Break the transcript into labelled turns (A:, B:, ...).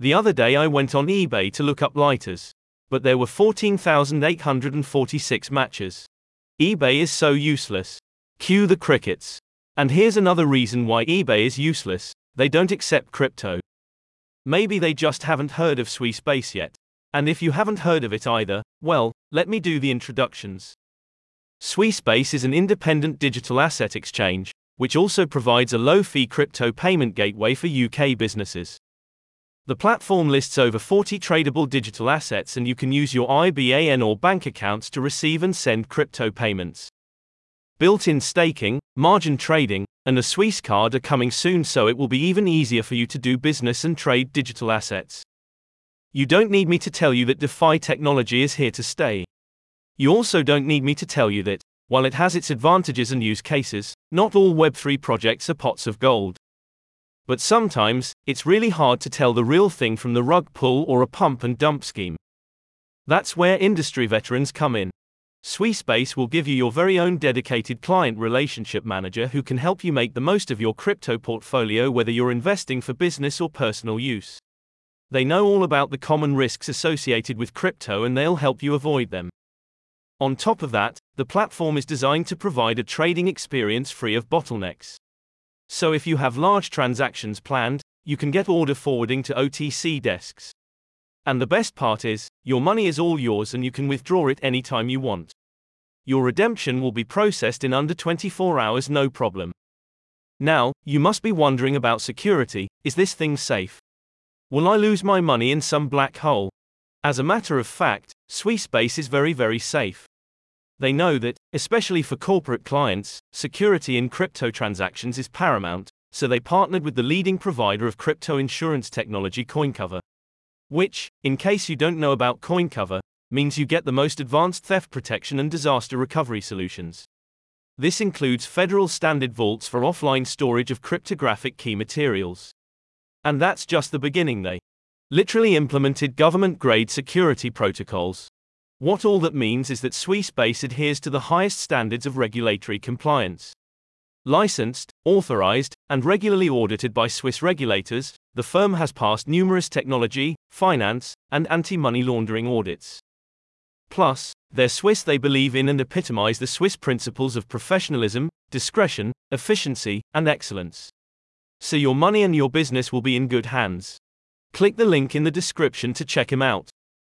A: The other day I went on eBay to look up lighters. But there were 14,846 matches. eBay is so useless. Cue the crickets. And here's another reason why eBay is useless they don't accept crypto. Maybe they just haven't heard of Swissbase yet. And if you haven't heard of it either, well, let me do the introductions. Swissbase is an independent digital asset exchange, which also provides a low fee crypto payment gateway for UK businesses. The platform lists over 40 tradable digital assets, and you can use your IBAN or bank accounts to receive and send crypto payments. Built in staking, margin trading, and a Swiss card are coming soon, so it will be even easier for you to do business and trade digital assets. You don't need me to tell you that DeFi technology is here to stay. You also don't need me to tell you that, while it has its advantages and use cases, not all Web3 projects are pots of gold. But sometimes, it's really hard to tell the real thing from the rug pull or a pump and dump scheme. That's where industry veterans come in. Swissbase will give you your very own dedicated client relationship manager who can help you make the most of your crypto portfolio whether you're investing for business or personal use. They know all about the common risks associated with crypto and they'll help you avoid them. On top of that, the platform is designed to provide a trading experience free of bottlenecks. So if you have large transactions planned, you can get order forwarding to OTC desks. And the best part is, your money is all yours and you can withdraw it anytime you want. Your redemption will be processed in under 24 hours, no problem. Now, you must be wondering about security is this thing safe? Will I lose my money in some black hole? As a matter of fact, Swissbase is very, very safe. They know that, especially for corporate clients, security in crypto transactions is paramount, so they partnered with the leading provider of crypto insurance technology, CoinCover. Which, in case you don't know about CoinCover, means you get the most advanced theft protection and disaster recovery solutions. This includes federal standard vaults for offline storage of cryptographic key materials. And that's just the beginning, they literally implemented government grade security protocols. What all that means is that Swissbase adheres to the highest standards of regulatory compliance. Licensed, authorized, and regularly audited by Swiss regulators, the firm has passed numerous technology, finance, and anti money laundering audits. Plus, they're Swiss, they believe in and epitomize the Swiss principles of professionalism, discretion, efficiency, and excellence. So your money and your business will be in good hands. Click the link in the description to check them out.